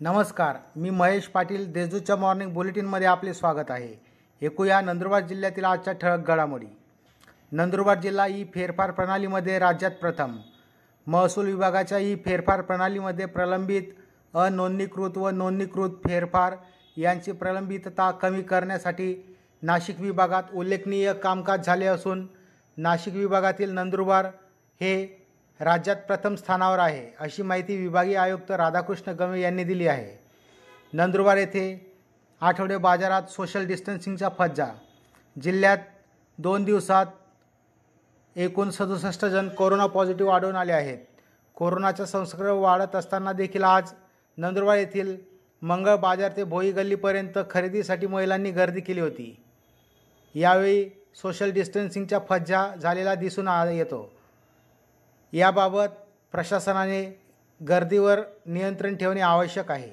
नमस्कार मी महेश पाटील देजूच्या मॉर्निंग बुलेटिनमध्ये आपले स्वागत आहे. ऐकूया नंदुरबार जिल्ह्यातील आजच्या ठळक घडामोडी. नंदुरबार जिल्हा ई फेरफार प्रणालीमध्ये राज्यात प्रथम. महसूल विभागाच्या ई फेरफार प्रणालीमध्ये प्रलंबित अनोंदणीकृत व नोंदणीकृत फेरफार यांची प्रलंबितता कमी करण्यासाठी नाशिक विभागात उल्लेखनीय कामकाज झाले असून नाशिक विभागातील नंदुरबार हे राज्यात प्रथम स्थानावर आहे अशी माहिती विभागीय आयुक्त राधाकृष्ण गमे यांनी दिली आहे. नंदुरबार येथे आठवडे बाजारात सोशल डिस्टन्सिंगचा फज्जा. जिल्ह्यात दोन दिवसात एकूण सदुसष्ट जण कोरोना पॉझिटिव्ह आढळून आले आहेत. कोरोनाचा संसर्ग वाढत असताना देखील आज नंदुरबार येथील मंगळ बाजार ते भोई गल्लीपर्यंत खरेदीसाठी महिलांनी गर्दी केली होती. यावेळी सोशल डिस्टन्सिंगचा फज्जा झालेला दिसून आ येतो. याबाबत प्रशासनाने गर्दीवर नियंत्रण ठेवणे आवश्यक आहे.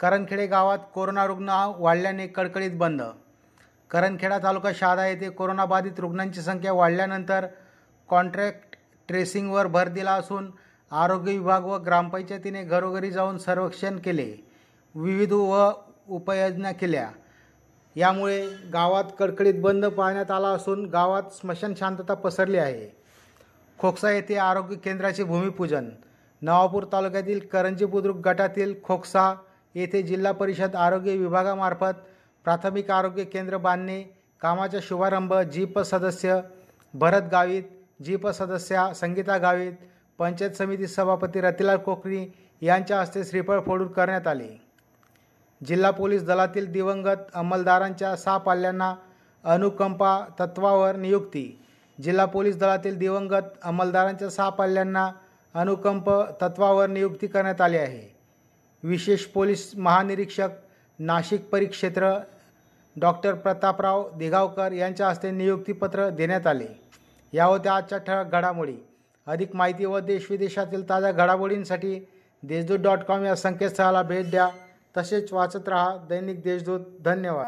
करणखेडे गावात कोरोना रुग्ण वाढल्याने कडकडीत बंद. करणखेडा तालुका शहादा येथे कोरोनाबाधित रुग्णांची संख्या वाढल्यानंतर कॉन्ट्रॅक्ट ट्रेसिंगवर भर दिला असून आरोग्य विभाग व ग्रामपंचायतीने घरोघरी जाऊन सर्वेक्षण केले. विविध व उपाययोजना केल्या. यामुळे गावात कडकडीत बंद पाळण्यात आला असून गावात स्मशान शांतता पसरली आहे. खोकसा येथे आरोग्य केंद्राचे भूमिपूजन. नवापूर तालुक्यातील करंजी बुद्रुक गटातील खोकसा येथे जिल्हा परिषद आरोग्य विभागामार्फत प्राथमिक आरोग्य केंद्र बांधणे कामाचा शुभारंभ जीप सदस्य भरत गावित जीप सदस्या संगीता गावित पंचायत समिती सभापती रतिलाल कोकरी यांच्या हस्ते श्रीफळ फोडून करण्यात आले. जिल्हा पोलीस दलातील दिवंगत अंमलदारांच्या सहा पाल्यांना अनुकंपा तत्वावर नियुक्ती जिल्हा पोलीस दलातील दिवंगत अंमलदारांच्या सहा पाल्यांना अनुकंप तत्वावर नियुक्ती करण्यात आली आहे. विशेष पोलीस महानिरीक्षक नाशिक परिक्षेत्र डॉक्टर प्रतापराव दिगावकर यांच्या हस्ते नियुक्तीपत्र देण्यात आले. या होत्या आजच्या ठळक घडामोडी. अधिक माहिती व देशविदेशातील ताज्या घडामोडींसाठी देशदूत डॉट कॉम या संकेतस्थळाला भेट द्या. तसेच वाचत रहा दैनिक देशदूत. धन्यवाद.